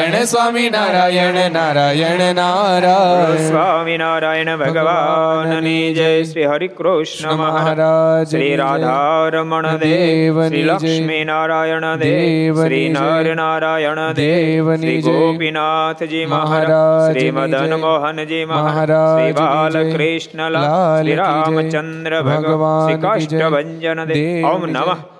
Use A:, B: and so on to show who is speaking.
A: नारायण स्वामी नारायण नारायण नारायण।
B: स्वामी नारायण भगवान जय श्री हरि कृष्ण
A: महाराज। श्री राधा
B: रमण देव। लक्ष्मी नारायण देव। श्री नर नारायण देव। गोपीनाथ जी महाराज। श्री मदन मोहन जी महाराज श्री बाल कृष्ण लाल रामचंद्र भगवान। श्री काष्ट भंजन देव। ओम नमः।